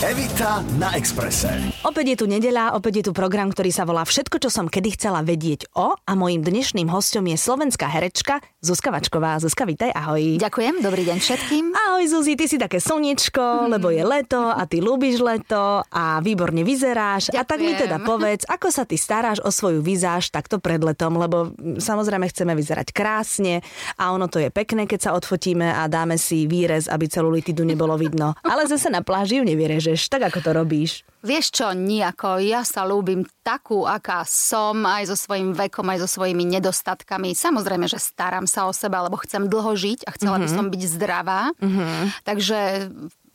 Evita na Exprese. Opäť je tu nedeľa, opäť je tu program, ktorý sa volá Všetko, čo som kedy chcela vedieť o a mojím dnešným hostom je slovenská herečka Zuzka Vačková. Zuzka, vítaj, ahoj. Ďakujem, dobrý deň všetkým. Ahoj Zuzi, ty si také slniečko, lebo je leto a ty ľúbiš leto a výborne vyzeráš. A tak mi Ďakujem. teda povedz, ako sa ty staráš o svoju vizáž takto pred letom, lebo mm, samozrejme chceme vyzerať krásne a ono to je pekné, keď sa odfotíme a dáme si výrez, aby celú litidu nebolo vidno. Ale zase na pláži ju nevyrežeš, tak ako to robíš. Vieš čo, nejako, ja sa ľúbim takú, aká som, aj so svojím vekom, aj so svojimi nedostatkami. Samozrejme, že starám sa o seba, lebo chcem dlho žiť a chcela by som byť zdravá. Takže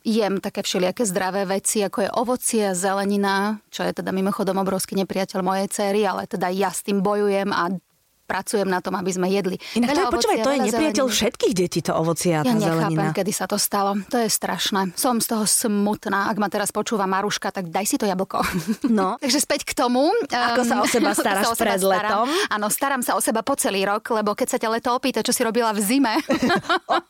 jem také všelijaké zdravé veci, ako je ovocie, zelenina, čo je teda mimochodom obrovský nepriateľ mojej cery, ale teda ja s tým bojujem a pracujem na tom, aby sme jedli. Inak to je, počúvaj, to je nepriateľ zeleniny. všetkých detí, to ovocie a Ja zelenina. nechápem, kedy sa to stalo. To je strašné. Som z toho smutná. Ak ma teraz počúva Maruška, tak daj si to jablko. No. Takže späť k tomu. Ako sa o seba Ako staráš sa o seba pred starám. letom? Áno, starám sa o seba po celý rok, lebo keď sa ťa leto opýta, čo si robila v zime,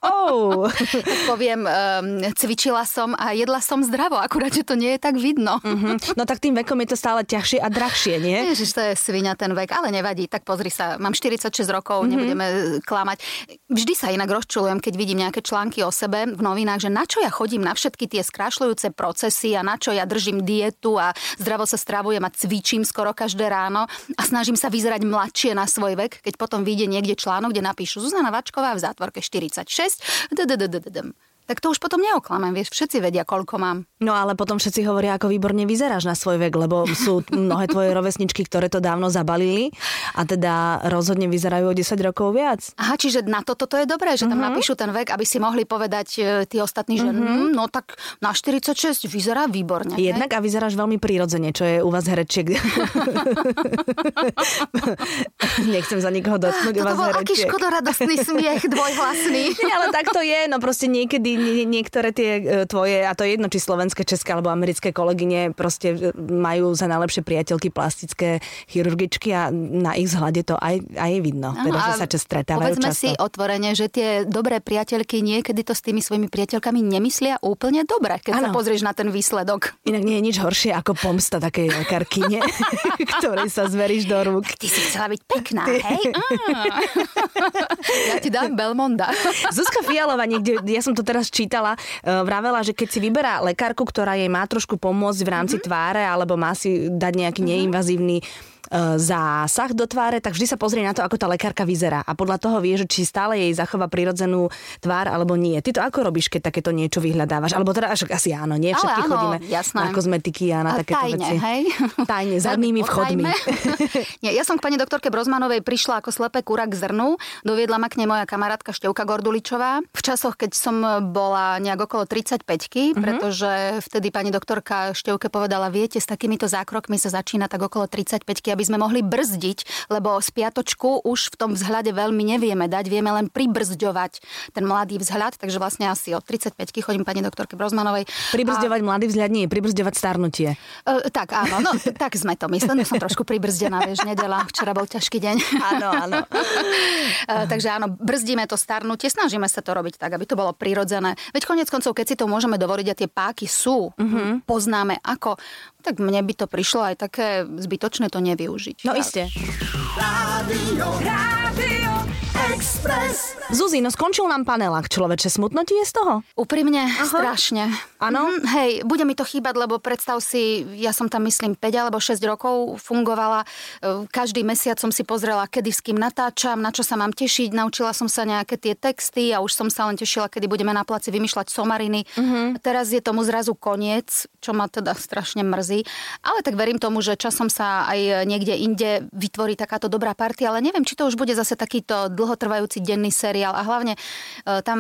Oh. tak poviem, um, cvičila som a jedla som zdravo, akurát, že to nie je tak vidno. Mhm. No tak tým vekom je to stále ťažšie a drahšie, nie? Ježiš, to je svinia ten vek, ale nevadí. Tak pozri sa, mám 46 rokov, Mhm. mm-hmm. nebudeme klamať. Vždy sa inak rozčulujem, keď vidím nejaké články o sebe v novinách, že na čo ja chodím na všetky tie skrášľujúce procesy a na čo ja držím dietu a zdravo sa stravujem a cvičím skoro každé ráno a snažím sa vyzerať mladšie na svoj vek, keď potom vyjde niekde článok, kde napíšu Zuzana Vačková v zátvorke 46, ddddddm. Tak to už potom neoklamem, vieš, všetci vedia, koľko mám. No ale potom všetci hovoria, ako výborne vyzeráš na svoj vek, lebo sú mnohé tvoje rovesničky, ktoré to dávno zabalili a teda rozhodne vyzerajú o 10 rokov viac. Aha, čiže na toto to je dobré, že tam Mhm. napíšu ten vek, aby si mohli povedať e, tí ostatní, že mm, no tak na 46 vyzerá výborne. hej? Jednak a vyzeráš veľmi prírodzene, čo je u vás herečiek. Nechcem za nikoho dotknúť u Toto vás bol aký herečiek. škodoradostný smiech, dvojhlasný. Nie, ale tak to je, no proste niekedy nie, niektoré tie e, tvoje, a to je jedno, či slovenské, české alebo americké kolegyne proste e, majú za najlepšie priateľky plastické chirurgičky a na ich vzhľade to aj, aj je vidno, teda, že sa čas stretávajú Povedzme často. si otvorene, že tie dobré priateľky niekedy to s tými svojimi priateľkami nemyslia úplne dobre, keď sa Áno. pozrieš na ten výsledok. Inak nie je nič horšie ako pomsta takej lekárkyne, ktorej sa zveríš do rúk. Ty si chcela byť pekná, hej? Á. ja ti dám Belmonda. Zuzka Fialová niekde, ja som to teraz čítala, uh, vravela, že keď si vyberá lekárku, ktorá jej má trošku pomôcť v rámci mm-hmm. tváre, alebo má si dať nejaký neinvazívny zásah do tváre, tak vždy sa pozrie na to, ako tá lekárka vyzerá. A podľa toho vie, že či stále jej zachová prirodzenú tvár alebo nie. Ty to ako robíš, keď takéto niečo vyhľadávaš? Alebo teda až asi áno, nie? Ale Všetky áno, chodíme jasné. na kozmetiky a na A takéto tajne, veci. hej? Tajne, zadnými vchodmi. Nie, ja som k pani doktorke Brozmanovej prišla ako slepé kura k zrnu. Doviedla ma k nej moja kamarátka Števka Gorduličová. V časoch, keď som bola nejak okolo 35 Mhm. pretože vtedy pani doktorka Števke povedala, viete, s takýmito zákrokmi sa začína tak okolo 35 aby sme mohli brzdiť, lebo z piatočku už v tom vzhľade veľmi nevieme dať, vieme len pribrzďovať ten mladý vzhľad, takže vlastne asi od 35 chodím pani doktorke Brozmanovej. Pribrzďovať mladý vzhľad nie, pribrzďovať starnutie. E, tak áno, no tak sme to mysleli. Som trošku pribrzdená, vieš, nedela. Včera bol ťažký deň. Áno, áno. E, takže áno, brzdíme to starnutie, snažíme sa to robiť tak, aby to bolo prirodzené. Veď konec koncov, keď si to môžeme dovoliť a tie páky sú, uh-huh. poznáme ako, tak mne by to prišlo aj také zbytočné to nevyužiť. No iste. Rádio, Rádio Express. Zuzi, no skončil nám panelák, človeče, smutno ti je z toho? Úprimne, Aha. strašne. Áno? Mhm, hej, bude mi to chýbať, lebo predstav si, ja som tam myslím 5 alebo 6 rokov fungovala. E, Každý mesiac som si pozrela, kedy s kým natáčam, na čo sa mám tešiť. Naučila som sa nejaké tie texty a už som sa len tešila, kedy budeme na placi vymýšľať somariny. A teraz je tomu zrazu koniec, čo ma teda strašne mrzí. Ale tak verím tomu, že časom sa aj niekde inde vytvorí takáto dobrá partia, ale neviem, či to už bude zase takýto dlhotrvajúci denný seriál. A hlavne e, tam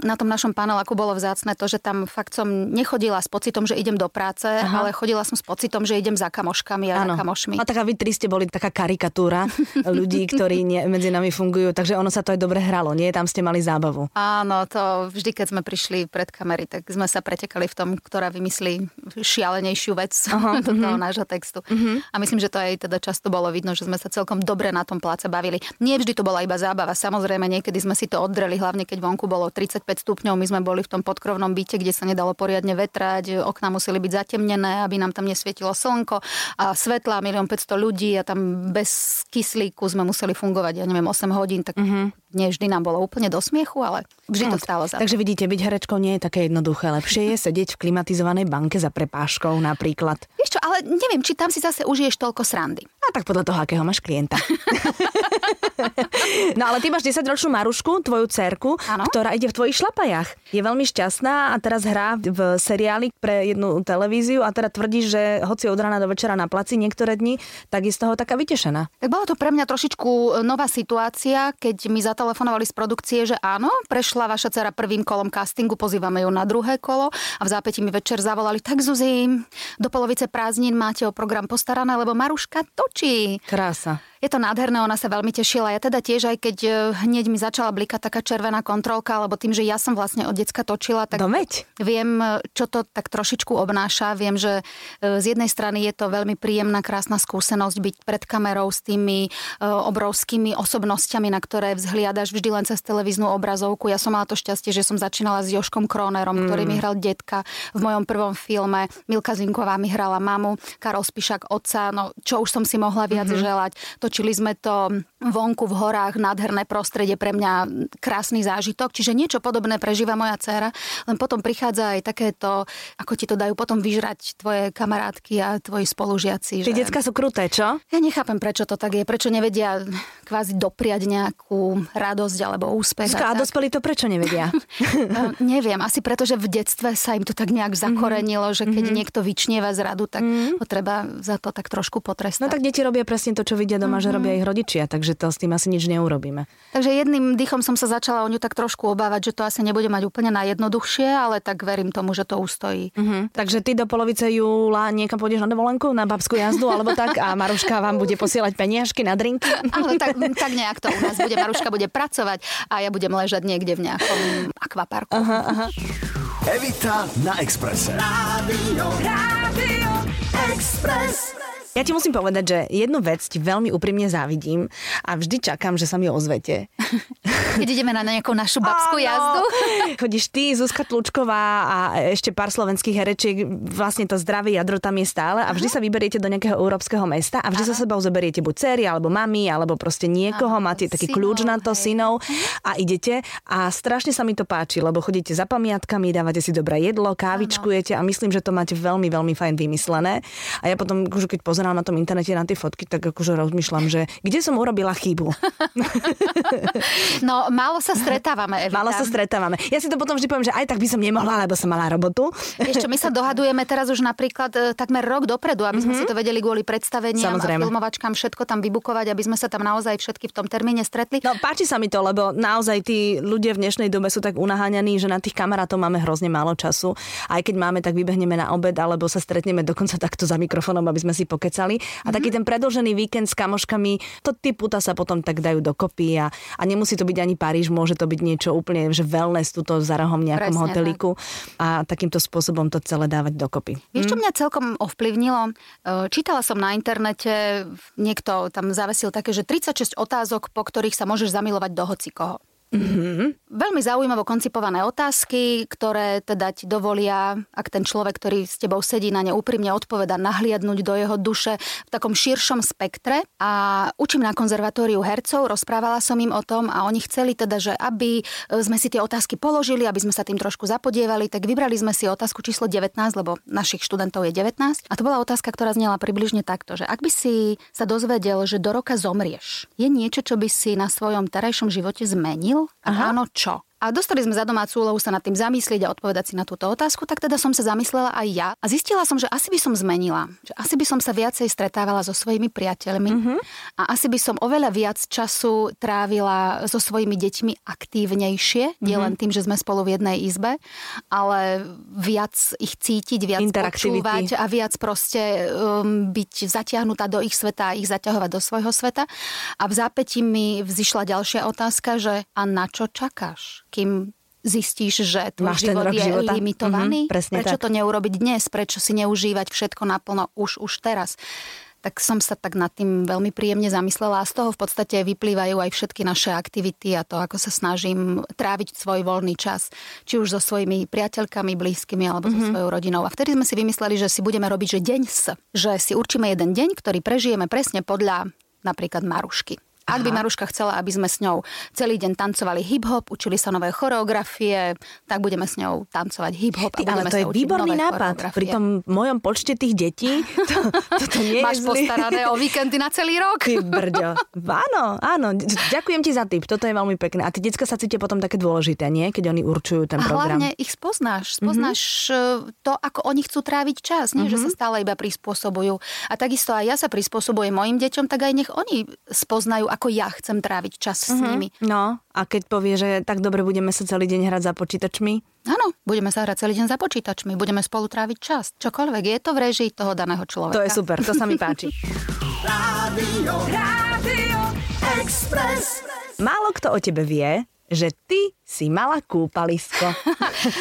na tom našom paneláku bolo vzácne to, že tam fakt som nechodila s pocitom, že idem do práce, Aha. ale chodila som s pocitom, že idem za kamoškami a za kamošmi. A tak a vy tri ste boli taká karikatúra ľudí, ktorí nie, medzi nami fungujú, takže ono sa to aj dobre hralo, nie? Tam ste mali zábavu. Áno, to vždy, keď sme prišli pred kamery, tak sme sa pretekali v tom, ktorá vymyslí šialenejšiu vec Aha, do toho nášho textu. A myslím, že to aj teda často bolo vidno, že sme sa celkom dobre na tom pláce bavili. Nie vždy to bola iba zábava, a samozrejme niekedy sme si to oddreli, hlavne keď vonku bolo 35 stupňov, my sme boli v tom podkrovnom byte, kde sa nedalo poriadne vetrať, okná museli byť zatemnené, aby nám tam nesvietilo slnko a svetla, milión 500 ľudí a tam bez kyslíku sme museli fungovať, ja neviem, 8 hodín, tak mm-hmm. Nie vždy nám bolo úplne do smiechu, ale vždy to stálo za Takže vidíte, byť herečkou nie je také jednoduché. Lepšie je sedieť v klimatizovanej banke za prepáškou napríklad. Vieš čo, ale neviem, či tam si zase užiješ toľko srandy. A tak podľa toho, akého máš klienta. no ale ty máš 10-ročnú Marušku, tvoju cerku, ano? ktorá ide v tvojich šlapajach. Je veľmi šťastná a teraz hrá v seriáli pre jednu televíziu a teda tvrdí, že hoci od rána do večera na placi niektoré dni, tak je z toho taká vytešená. Tak bola to pre mňa trošičku nová situácia, keď mi zatelefonovali z produkcie, že áno, prešla vaša dcera prvým kolom castingu, pozývame ju na druhé kolo a v zápäti mi večer zavolali, tak Zuzi, do polovice prázdnin máte o program postarané, lebo Maruška točí. Krása. Je to nádherné, ona sa veľmi tešila. Ja teda tiež, aj keď e, hneď mi začala blikať taká červená kontrolka, alebo tým, že ja som vlastne od decka točila, tak Domeď. viem, e, čo to tak trošičku obnáša. Viem, že e, z jednej strany je to veľmi príjemná, krásna skúsenosť byť pred kamerou s tými obrovskými osobnostiami, na ktoré vzhliadaš vždy len cez televíznu obrazovku. Ja som mala to šťastie, že som začínala s Joškom Kronerom, mm. ktorý mi hral detka v mojom prvom filme. Milka Zinková mi hrala mamu, Karol Spišak otca. No, čo už som si mohla viac mm-hmm. želať. To Točili sme to vonku v horách, nádherné prostredie, pre mňa krásny zážitok. Čiže niečo podobné prežíva moja dcéra, len potom prichádza aj takéto, ako ti to dajú potom vyžrať tvoje kamarátky a tvoji spolužiaci. Tí že... decka sú kruté, čo? Ja nechápem, prečo to tak je, prečo nevedia kvázi dopriať nejakú radosť alebo úspech. Ská, a dospelí to prečo nevedia? no, neviem, asi preto, že v detstve sa im to tak nejak zakorenilo, mm-hmm. že keď mm-hmm. niekto vyčnieva z radu, tak mm-hmm. ho treba za to tak trošku potrestať. No tak deti robia presne to, čo vidia doma, že robia ich rodičia, takže to s tým asi nič neurobíme. Takže jedným dýchom som sa začala o ňu tak trošku obávať, že to asi nebude mať úplne najjednoduchšie, ale tak verím tomu, že to ustojí. Uh-huh. Takže ty do polovice júla niekam pôjdeš na dovolenku, na babskú jazdu alebo tak a Maruška vám bude posielať peniažky na drinky? Ale tak, tak nejak to u nás bude. Maruška bude pracovať a ja budem ležať niekde v nejakom akvaparku. Aha, aha. Evita na Exprese. Rádio, Rádio Express. Ja ti musím povedať, že jednu vec ti veľmi úprimne závidím a vždy čakám, že sa mi ozvete. Keď ideme na nejakú našu babskú Áno. jazdu. Chodíš ty, Zuzka Tlučková a ešte pár slovenských herečiek, vlastne to zdravé jadro tam je stále a vždy sa vyberiete do nejakého európskeho mesta a vždy Aha. sa sebou zoberiete buď céry, alebo mami, alebo proste niekoho, Aha, máte taký synov, kľúč na to, hej. synov a idete a strašne sa mi to páči, lebo chodíte za pamiatkami, dávate si dobré jedlo, kávičkujete a myslím, že to máte veľmi, veľmi fajn vymyslené. A ja potom, keď pozerám pozerám na tom internete na tie fotky, tak akože rozmýšľam, že kde som urobila chybu. No, málo sa stretávame, Evita. Málo sa stretávame. Ja si to potom vždy poviem, že aj tak by som nemohla, lebo som mala robotu. Ešte my sa dohadujeme teraz už napríklad e, takmer rok dopredu, aby sme mm-hmm. si to vedeli kvôli predstaveniam Samozrejme. a filmovačkám všetko tam vybukovať, aby sme sa tam naozaj všetky v tom termíne stretli. No, páči sa mi to, lebo naozaj tí ľudia v dnešnej dobe sú tak unaháňaní, že na tých kamarátov máme hrozne málo času. Aj keď máme, tak vybehneme na obed, alebo sa stretneme dokonca takto za mikrofónom, aby sme si pokecali pokecali. A taký mhm. ten predlžený víkend s kamoškami, to ty puta sa potom tak dajú dokopy a, a nemusí to byť ani Paríž, môže to byť niečo úplne, že wellness tuto za rohom nejakom Presne, hoteliku tak. a takýmto spôsobom to celé dávať dokopy. Vieš, čo hm? mňa celkom ovplyvnilo? E, čítala som na internete, niekto tam zavesil také, že 36 otázok, po ktorých sa môžeš zamilovať do hocikoho. Mm-hmm. Veľmi zaujímavo koncipované otázky, ktoré teda ti dovolia, ak ten človek, ktorý s tebou sedí na ne úprimne odpoveda, nahliadnúť do jeho duše v takom širšom spektre. A učím na konzervatóriu hercov, rozprávala som im o tom a oni chceli teda, že aby sme si tie otázky položili, aby sme sa tým trošku zapodievali, tak vybrali sme si otázku číslo 19, lebo našich študentov je 19. A to bola otázka, ktorá znela približne takto, že ak by si sa dozvedel, že do roka zomrieš, je niečo, čo by si na svojom terajšom živote zmenil? A áno, čo? A dostali sme za domácu úlohu sa nad tým zamyslieť a odpovedať si na túto otázku, tak teda som sa zamyslela aj ja a zistila som, že asi by som zmenila. Že asi by som sa viacej stretávala so svojimi priateľmi mm-hmm. a asi by som oveľa viac času trávila so svojimi deťmi aktívnejšie, mm-hmm. tým, že sme spolu v jednej izbe, ale viac ich cítiť, viac počúvať a viac proste um, byť zatiahnutá do ich sveta a ich zaťahovať do svojho sveta. A v zápätí mi vzýšla ďalšia otázka, že a na čo čakáš? Kým zistíš, že tvoj Máš život je života. limitovaný. Mm-hmm, Prečo tak. to neurobiť dnes? Prečo si neužívať všetko naplno už, už teraz? tak som sa tak nad tým veľmi príjemne zamyslela a z toho v podstate vyplývajú aj všetky naše aktivity a to, ako sa snažím tráviť svoj voľný čas, či už so svojimi priateľkami, blízkymi alebo mm-hmm. so mhm. svojou rodinou. A vtedy sme si vymysleli, že si budeme robiť, že deň s, že si určíme jeden deň, ktorý prežijeme presne podľa napríklad Marušky. Ak by Maruška chcela, aby sme s ňou celý deň tancovali hip-hop, učili sa nové choreografie, tak budeme s ňou tancovať hip-hop. Ty, ale to je výborný nápad. Pri tom mojom počte tých detí to, to, to nie Máš je postarané o víkendy na celý rok. Ty brďo. Áno, áno. Ďakujem ti za tip. Toto je veľmi pekné. A tie decka sa cítia potom také dôležité, nie? Keď oni určujú ten a program. hlavne ich spoznáš. Spoznáš mm-hmm. to, ako oni chcú tráviť čas. Nie, mm-hmm. že sa mhm. stále iba prispôsobujú. A takisto aj ja sa prispôsobujem mojim deťom, tak aj nech oni spoznajú, ako ja chcem tráviť čas mm-hmm. s mhm. nimi. No a keď povie, že tak dobre budeme sa celý deň hrať za počítačmi? Áno, budeme sa hrať celý deň za počítačmi, budeme spolu tráviť čas. Čokoľvek je to v režii toho daného človeka. To je super, to sa mi páči. Rádio, Rádio Express. Málo kto o tebe vie, že ty si mala kúpalisko.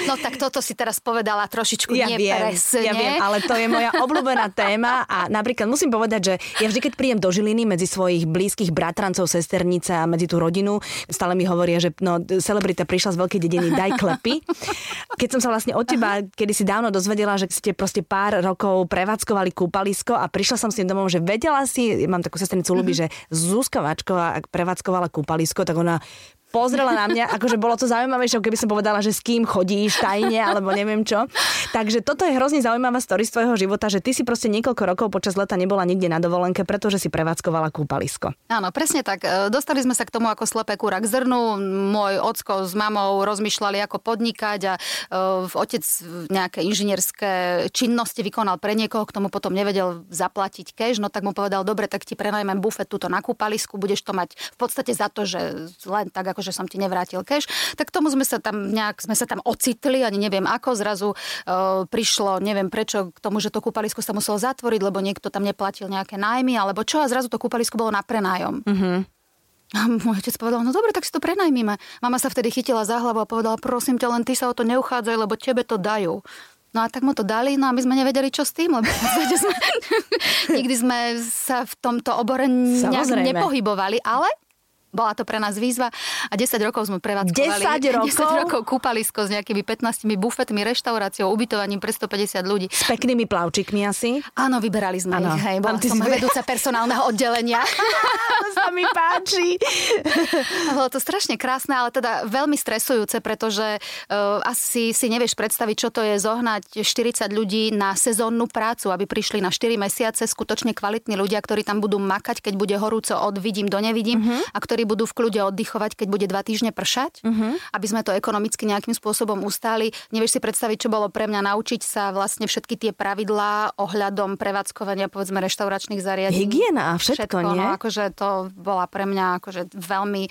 No tak toto si teraz povedala trošičku ja nepresne. Viem, ja viem, ale to je moja obľúbená téma a napríklad musím povedať, že ja vždy, keď príjem do Žiliny medzi svojich blízkych bratrancov, sesternice a medzi tú rodinu, stále mi hovoria, že no, celebrita prišla z veľkej dediny, daj klepy. Keď som sa vlastne od teba kedy si dávno dozvedela, že ste proste pár rokov prevádzkovali kúpalisko a prišla som s tým domov, že vedela si, mám takú sesternicu ľubí, mm-hmm. že Zuzka Vačková, ak prevádzkovala kúpalisko, tak ona pozrela na mňa, akože bolo to zaujímavejšie, keby som povedala, že s kým chodíš tajne, alebo neviem čo. Takže toto je hrozne zaujímavá story z tvojho života, že ty si proste niekoľko rokov počas leta nebola nikde na dovolenke, pretože si prevádzkovala kúpalisko. Áno, presne tak. E, dostali sme sa k tomu ako slepé kúra k zrnu. Môj ocko s mamou rozmýšľali, ako podnikať a uh, otec nejaké inžinierské činnosti vykonal pre niekoho, k tomu potom nevedel zaplatiť cash, no tak mu povedal, dobre, tak ti prenajmem bufet túto na kúpalisku, budeš to mať v podstate za to, že len tak ako že som ti nevrátil cash. Tak tomu sme sa tam nejak, sme sa tam ocitli, ani neviem ako, zrazu uh, prišlo, neviem prečo, k tomu, že to kúpalisko sa muselo zatvoriť, lebo niekto tam neplatil nejaké nájmy, alebo čo, a zrazu to kúpalisko bolo na prenájom. Mm-hmm. A môj otec povedal, no dobre, tak si to prenajmime. Mama sa vtedy chytila za hlavu a povedala, prosím ťa, len ty sa o to neuchádzaj, lebo tebe to dajú. No a tak mu to dali, no a my sme nevedeli, čo s tým, lebo sme, nikdy sme sa v tomto obore nejak nepohybovali, ale bola to pre nás výzva a 10 rokov sme prevádzkovali. 10 rokov? 10 rokov kúpalisko s nejakými 15 bufetmi, reštauráciou, ubytovaním pre 150 ľudí. S peknými plavčikmi asi? Áno, vyberali sme ano. ich. Hej, bola som si... vedúca personálneho oddelenia. to sa mi páči. Bolo to strašne krásne, ale teda veľmi stresujúce, pretože uh, asi si nevieš predstaviť, čo to je zohnať 40 ľudí na sezónnu prácu, aby prišli na 4 mesiace skutočne kvalitní ľudia, ktorí tam budú makať, keď bude horúco od vidím do nevidím uh-huh. a ktorí ktorí budú v kľude oddychovať, keď bude dva týždne pršať, uh-huh. aby sme to ekonomicky nejakým spôsobom ustáli. Nevieš si predstaviť, čo bolo pre mňa naučiť sa vlastne všetky tie pravidlá ohľadom prevádzkovania, povedzme, reštauračných zariadení. Hygiena a všetko, všetko no, nie? No, akože to bola pre mňa akože veľmi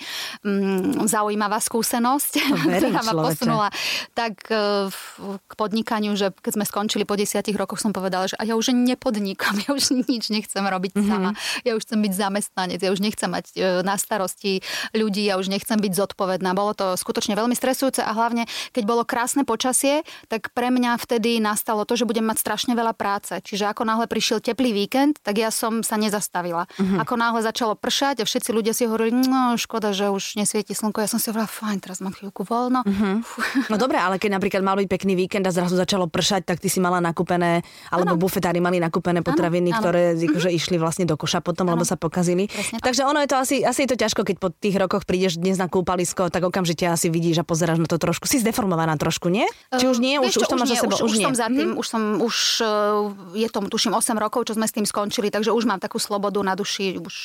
mm, zaujímavá skúsenosť, ktorá ma posunula tak e, k podnikaniu, že keď sme skončili po desiatich rokoch, som povedala, že a ja už nepodnikam, ja už nič nechcem robiť mm-hmm. sama. Ja už chcem byť zamestnanec, ja už nechcem mať e, na starosti starosti ľudí, ja už nechcem byť zodpovedná. Bolo to skutočne veľmi stresujúce a hlavne, keď bolo krásne počasie, tak pre mňa vtedy nastalo to, že budem mať strašne veľa práce. Čiže ako náhle prišiel teplý víkend, tak ja som sa nezastavila. Uh-huh. Ako náhle začalo pršať a všetci ľudia si hovorili, no škoda, že už nesvieti slnko. Ja som si hovorila, fajn, teraz mám chvíľku voľno. Uh-huh. No dobre, ale keď napríklad mal byť pekný víkend a zrazu začalo pršať, tak ty si mala nakúpené, alebo ano. bufetári mali nakúpené potraviny, ano, ano. ktoré akože uh-huh. išli vlastne do koša potom, ano. lebo sa pokazili. Takže ono je to asi, asi je to ťažko, keď po tých rokoch prídeš dnes na kúpalisko, tak okamžite asi vidíš a pozeráš na to trošku. Si zdeformovaná trošku, nie? Či už nie? Už, už, už to máš za sebou? Už, už, už som za tým, mm. už som, už eh, je tomu tuším 8 rokov, čo sme s tým skončili, takže už mám takú slobodu na duši, už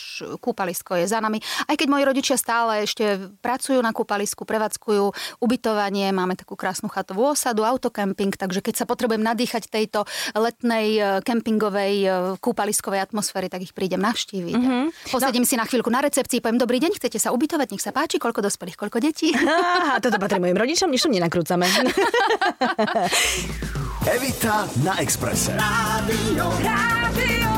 kúpalisko je za nami. Aj keď moji rodičia stále ešte pracujú na kúpalisku, prevádzkujú ubytovanie, máme takú krásnu chatovú osadu, autokemping, takže keď sa potrebujem nadýchať tejto letnej eh, kempingovej eh, kúpaliskovej atmosféry, tak ich prídem navštíviť. Mm-hmm. Posedím no. si na chvíľku na recepcii, poviem, dobrý deň, chcete sa ubytovať, nech sa páči, koľko dospelých, koľko detí. Aha, toto patrí mojim rodičom, nič nenakrúcame. Evita na Expresse. Rádio, Rádio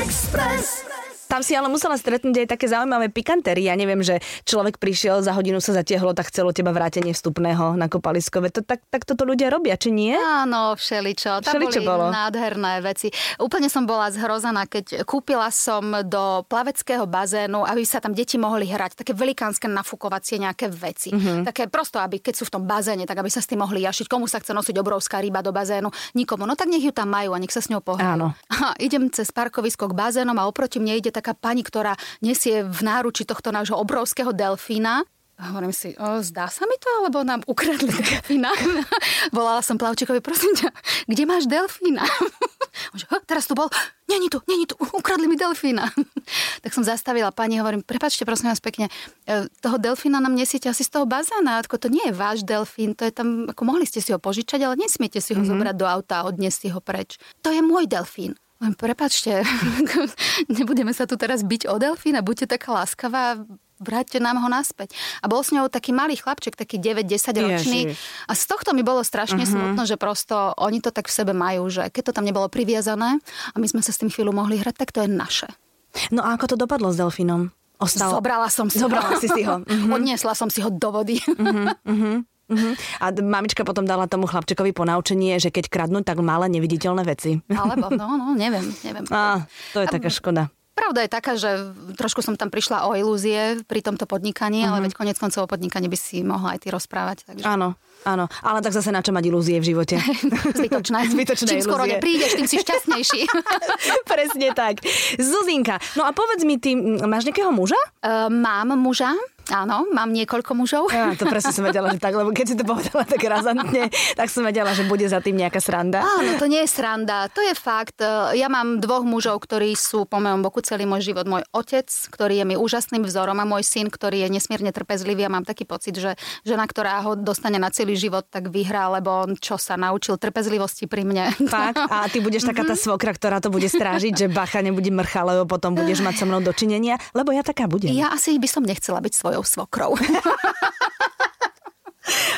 Express. Tam si ale musela stretnúť aj také zaujímavé pikantery. Ja neviem, že človek prišiel, za hodinu sa zatiahlo, tak chcelo teba vrátenie vstupného na kopaliskové. To, tak, tak toto ľudia robia, či nie? Áno, všeličo. Tam Všeličo boli bolo. nádherné veci. Úplne som bola zhrozená, keď kúpila som do plaveckého bazénu, aby sa tam deti mohli hrať. Také velikánske nafukovacie nejaké veci. Mhm. Mm-hmm. Také prosto, aby keď sú v tom bazéne, tak aby sa s tým mohli jašiť. Komu sa chce nosiť obrovská ryba do bazénu? Nikomu. No tak nech ju tam majú a nech sa s ňou pohrajú. Áno. A idem cez parkovisko k bazénom a oproti mne ide taká pani, ktorá nesie v náruči tohto nášho obrovského delfína. Hovorím si, o, zdá sa mi to, alebo nám ukradli delfína. Volala som plavčíkovi, prosím ťa, kde máš delfína? On že, "Ha, teraz tu bol, není tu, není tu, ukradli mi delfína. tak som zastavila pani, hovorím, prepačte, prosím vás pekne, e, toho delfína nám nesiete asi z toho bazéna, ako to nie je váš delfín, to je tam, ako mohli ste si ho požičať, ale nesmiete si ho mm-hmm. zobrať do auta a odniesť si ho preč. To je môj delfín. Len prepačte, nebudeme sa tu teraz byť o delfína, buďte taká láskavá, vráťte nám ho naspäť. A bol s ňou taký malý chlapček, taký 9-10 ročný. A z tohto mi bolo strašne uh-huh. smutno, že prosto oni to tak v sebe majú, že keď to tam nebolo priviazané a my sme sa s tým chvíľu mohli hrať, tak to je naše. No a ako to dopadlo s delfínom? Ostal... Zobrala som si Zobrala ho. si si ho. Mhm. Odniesla som si ho do vody. Uh-huh. A d- mamička potom dala tomu chlapčekovi ponaučenie, že keď kradnú, tak malé neviditeľné veci. Alebo, no, no, neviem, neviem. Á, to je taká škoda. Pravda je taká, že trošku som tam prišla o ilúzie pri tomto podnikaní, Mhm. ale veď konec koncov o podnikaní by si mohla aj ty rozprávať. Takže... Áno, áno. Ale tak zase na čo mať ilúzie v živote? Zbytočné. Zbytočné Čím skoro ilúzie. neprídeš, tým si šťastnejší. Presne tak. Zuzinka, no a povedz mi, ty máš nejakého muža? Uh, mám muža, áno, mám niekoľko mužov. Ja, to presne som vedela, že tak, lebo keď si to povedala tak razantne, tak som vedela, že bude za tým nejaká sranda. Áno, to nie je sranda, to je fakt. Ja mám dvoch mužov, ktorí sú po mojom boku celý môj život. Môj otec, ktorý je mi úžasným vzorom a môj syn, ktorý je nesmierne trpezlivý a mám taký pocit, že žena, ktorá ho dostane na celý život, tak vyhrá, lebo on čo sa naučil trpezlivosti pri mne. Fakt? A ty budeš taká tá svokra, ktorá to bude strážiť, že bacha nebude mrcha, lebo potom budeš mať so mnou dočinenia, lebo ja taká budem. Ja asi by som nechcela byť svojou svokrou.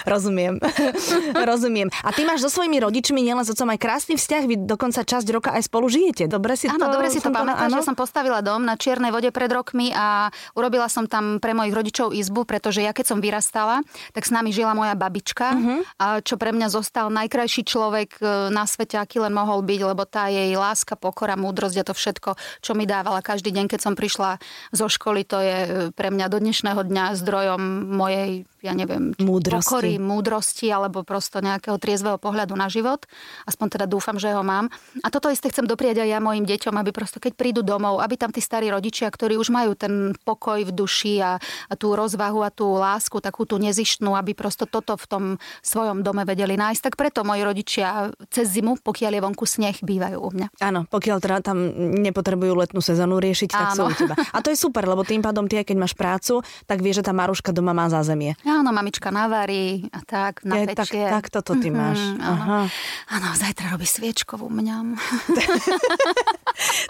Rozumiem. Rozumiem. A ty máš so svojimi rodičmi, nielen s otcom, aj krásny vzťah, vy dokonca časť roka aj spolu žijete. Dobre si Áno, to dobre si to pamätáš, že som postavila dom na Čiernej vode pred rokmi a urobila som tam pre mojich rodičov izbu, pretože ja keď som vyrastala, tak s nami žila moja babička, Mhm. a čo pre mňa zostal najkrajší človek e, na svete, aký len mohol byť, lebo tá jej láska, pokora, múdrosť a to všetko, čo mi dávala každý deň, keď som prišla zo školy, to je e, pre mňa do dnešného dňa zdrojom mojej, ja neviem, Múdrosti. pokory, múdrosti alebo prosto nejakého triezveho pohľadu na život. Aspoň teda dúfam, že ho mám. A toto isté chcem dopriať aj ja mojim deťom, aby prosto keď prídu domov, aby tam tí starí rodičia, ktorí už majú ten pokoj v duši a, a tú rozvahu a tú lásku, takú tú nezištnú, aby prosto toto v tom svojom dome vedeli nájsť. Tak preto moji rodičia cez zimu, pokiaľ je vonku sneh, bývajú u mňa. Áno, pokiaľ teda tam nepotrebujú letnú sezónu riešiť, tak sú Áno. u teba. A to je super, lebo tým pádom ty, keď máš prácu, tak vieš, že tá Maruška doma má zázemie. Áno, mamička navarí a tak, Je, tak, tak toto ty máš. Aha. áno. áno, zajtra robí sviečkovú mňam.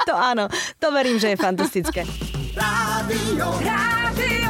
To áno, to verím, že je fantastické. Rádio, Rádio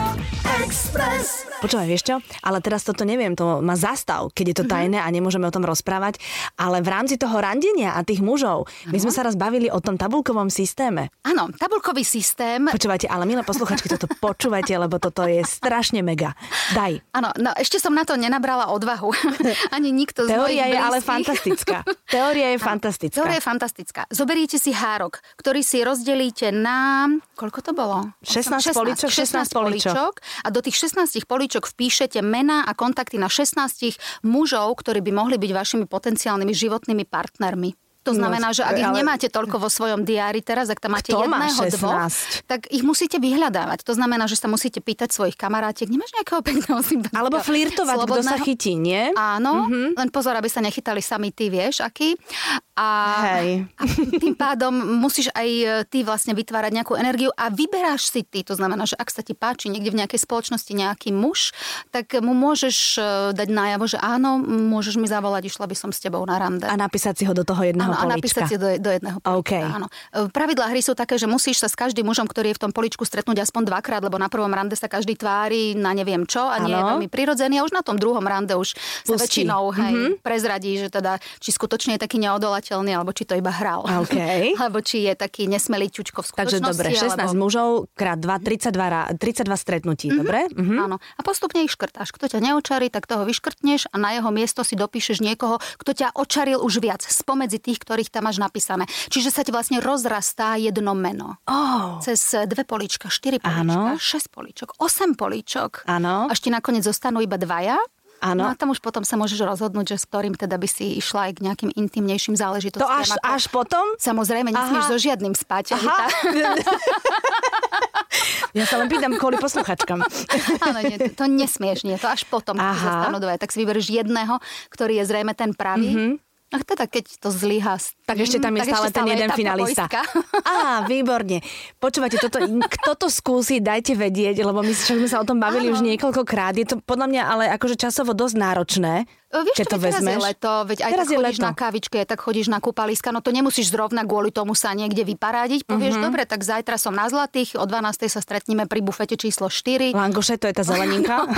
Express. Počúvaj, vieš čo? Ale teraz toto neviem, to má zastav, keď je to tajné a nemôžeme o tom rozprávať. Ale v rámci toho randenia a tých mužov, my sme sa raz bavili o tom tabulkovom systéme. Áno, tabulkový systém. Počúvajte, ale milé posluchačky, toto počúvajte, lebo toto je strašne mega. Daj. Áno, no ešte som na to nenabrala odvahu. Ani nikto z Teória je ale fantastická. Teória je fantastická. Teória je fantastická. Zoberiete si hárok, ktorý si rozdelíte na... Koľko to bolo? 16 políčok, 16 políčok. A do tých 16 políčok vpíšete mená a kontakty na 16 mužov, ktorí by mohli byť vašimi potenciálnymi životnými partnermi. To znamená, že ak ich ale- nemáte toľko vo svojom diári teraz, ak tam máte Kto má jedného, 16? dvoch, tak ich musíte vyhľadávať. To znamená, že sa musíte pýtať svojich kamarátiek, nemáš nejakého pekného sympatika? Alebo flirtovať, kto sa chytí, nie? Áno, mm-hmm. len pozor, aby sa nechytali sami ty, vieš, aký. A, Hej. a tým pádom musíš aj e, ty vlastne vytvárať nejakú energiu a vyberáš si ty. To znamená, že ak sa ti páči niekde v nejakej spoločnosti nejaký muž, tak mu môžeš e, dať najavo, že áno, môžeš mi zavolať, išla by som s tebou na rande. A napísať si ho do toho jedného a napísať si do, do jedného polička. Okay. Áno. E, Pravidlá hry sú také, že musíš sa s každým mužom, ktorý je v tom poličku stretnúť aspoň dvakrát, lebo na prvom rande sa každý tvári na neviem čo a nie je veľmi prirodzený a už na tom druhom rande už sa Pustí. väčšinou hej, prezradí, že teda či skutočne je taký neodolateľný, alebo či to iba hral. OK. alebo či je taký nesmelý ťučko v skutočnosti. Takže dobre, 16 alebo... mužov krát 2, 32, ra- 32 stretnutí, dobre? Mhm. Áno. A postupne ich škrtáš. Kto ťa neočarí, tak toho vyškrtneš a na jeho miesto si dopíšeš niekoho, kto ťa očaril už viac spomedzi tých, ktorých tam máš napísané. Čiže sa ti vlastne rozrastá jedno meno. Oh. Cez dve polička, štyri polička, Áno. šesť poličok, osem poličok. Áno. Až ti nakoniec zostanú iba dvaja. Áno. No a tam už potom sa môžeš rozhodnúť, že s ktorým teda by si išla aj k nejakým intimnejším To záležitostiam. až, ako- až potom? Samozrejme, nesmieš Aha. so žiadnym spať. Aha. Ja sa len pýtam kvôli posluchačkám. Áno, nie, to nesmieš, nie, to až potom, keď zostanú dve. Tak si vyberieš jedného, ktorý je zrejme ten pravý. Mm-hmm. A teda, keď to zlyha Tak tým, ešte tam je tak stále ešte ten jeden finalista. poistka. Á, výborne. Počúvate, toto, kto to skúsi, dajte vedieť, lebo my sme sa o tom bavili Áno. už niekoľkokrát. Je to podľa mňa ale akože časovo dosť náročné. Vieš, keď to teraz vezmeš. je leto, veď aj Teraz tak chodíš leto. na kávičke, tak chodíš na kúpaliska, no to nemusíš zrovna kvôli tomu sa niekde vyparádiť. Povieš, dobre, tak zajtra som na Zlatých, o 12. sa stretneme pri bufete číslo 4 Langoše, to je tá zeleninka.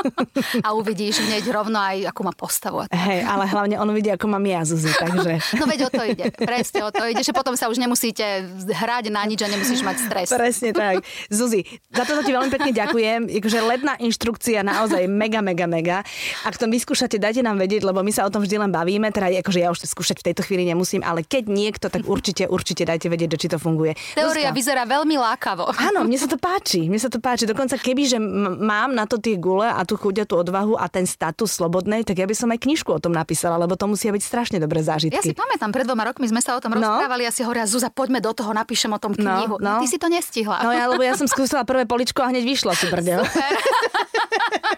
a uvidíš hneď rovno aj, akú má postavu. Hej, ale hlavne on vidí, ako mám ja, Zuzi, takže... No veď o to ide, presne o to ide, že potom sa už nemusíte hrať na nič a nemusíš mať stres. Presne tak. Zuzi, za toto ti veľmi pekne ďakujem. Akože letná inštrukcia naozaj mega, mega, mega. Ak to vyskúšate, dajte nám vedieť, lebo my sa o tom vždy len bavíme. Teda akože ja už to skúšať v tejto chvíli nemusím, ale keď niekto, tak určite, určite dajte vedieť, že či to funguje. Teória Zuzka, vyzerá veľmi lákavo. Áno, mne sa to páči, mne sa to páči. Dokonca keby, že mám na to tie gule a tú chuť a tú odvahu a ten status slobodnej, tak ja by som aj knižku o tom napísala, lebo to musia byť strašne dobré Ja si zážitky. pamätám, pred dvoma rokmi sme sa o tom No. rozprávali a si hovoria, Zuza, poďme do toho, napíšem o tom No, knihu. no. Ty si to nestihla. No ja, lebo ja som skúsila prvé poličko a hneď vyšlo si brdel.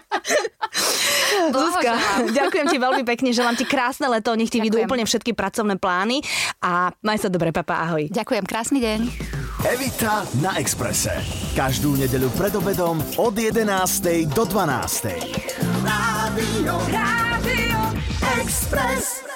Zuzka, ďakujem ti veľmi pekne, želám ti krásne leto, nech ti vidú úplne všetky pracovné plány a maj sa dobre, papa, ahoj. Ďakujem, krásny deň. Evita na Exprese. Každú nedeľu pred obedom od 11. do 12. Rádio, Rádio Express.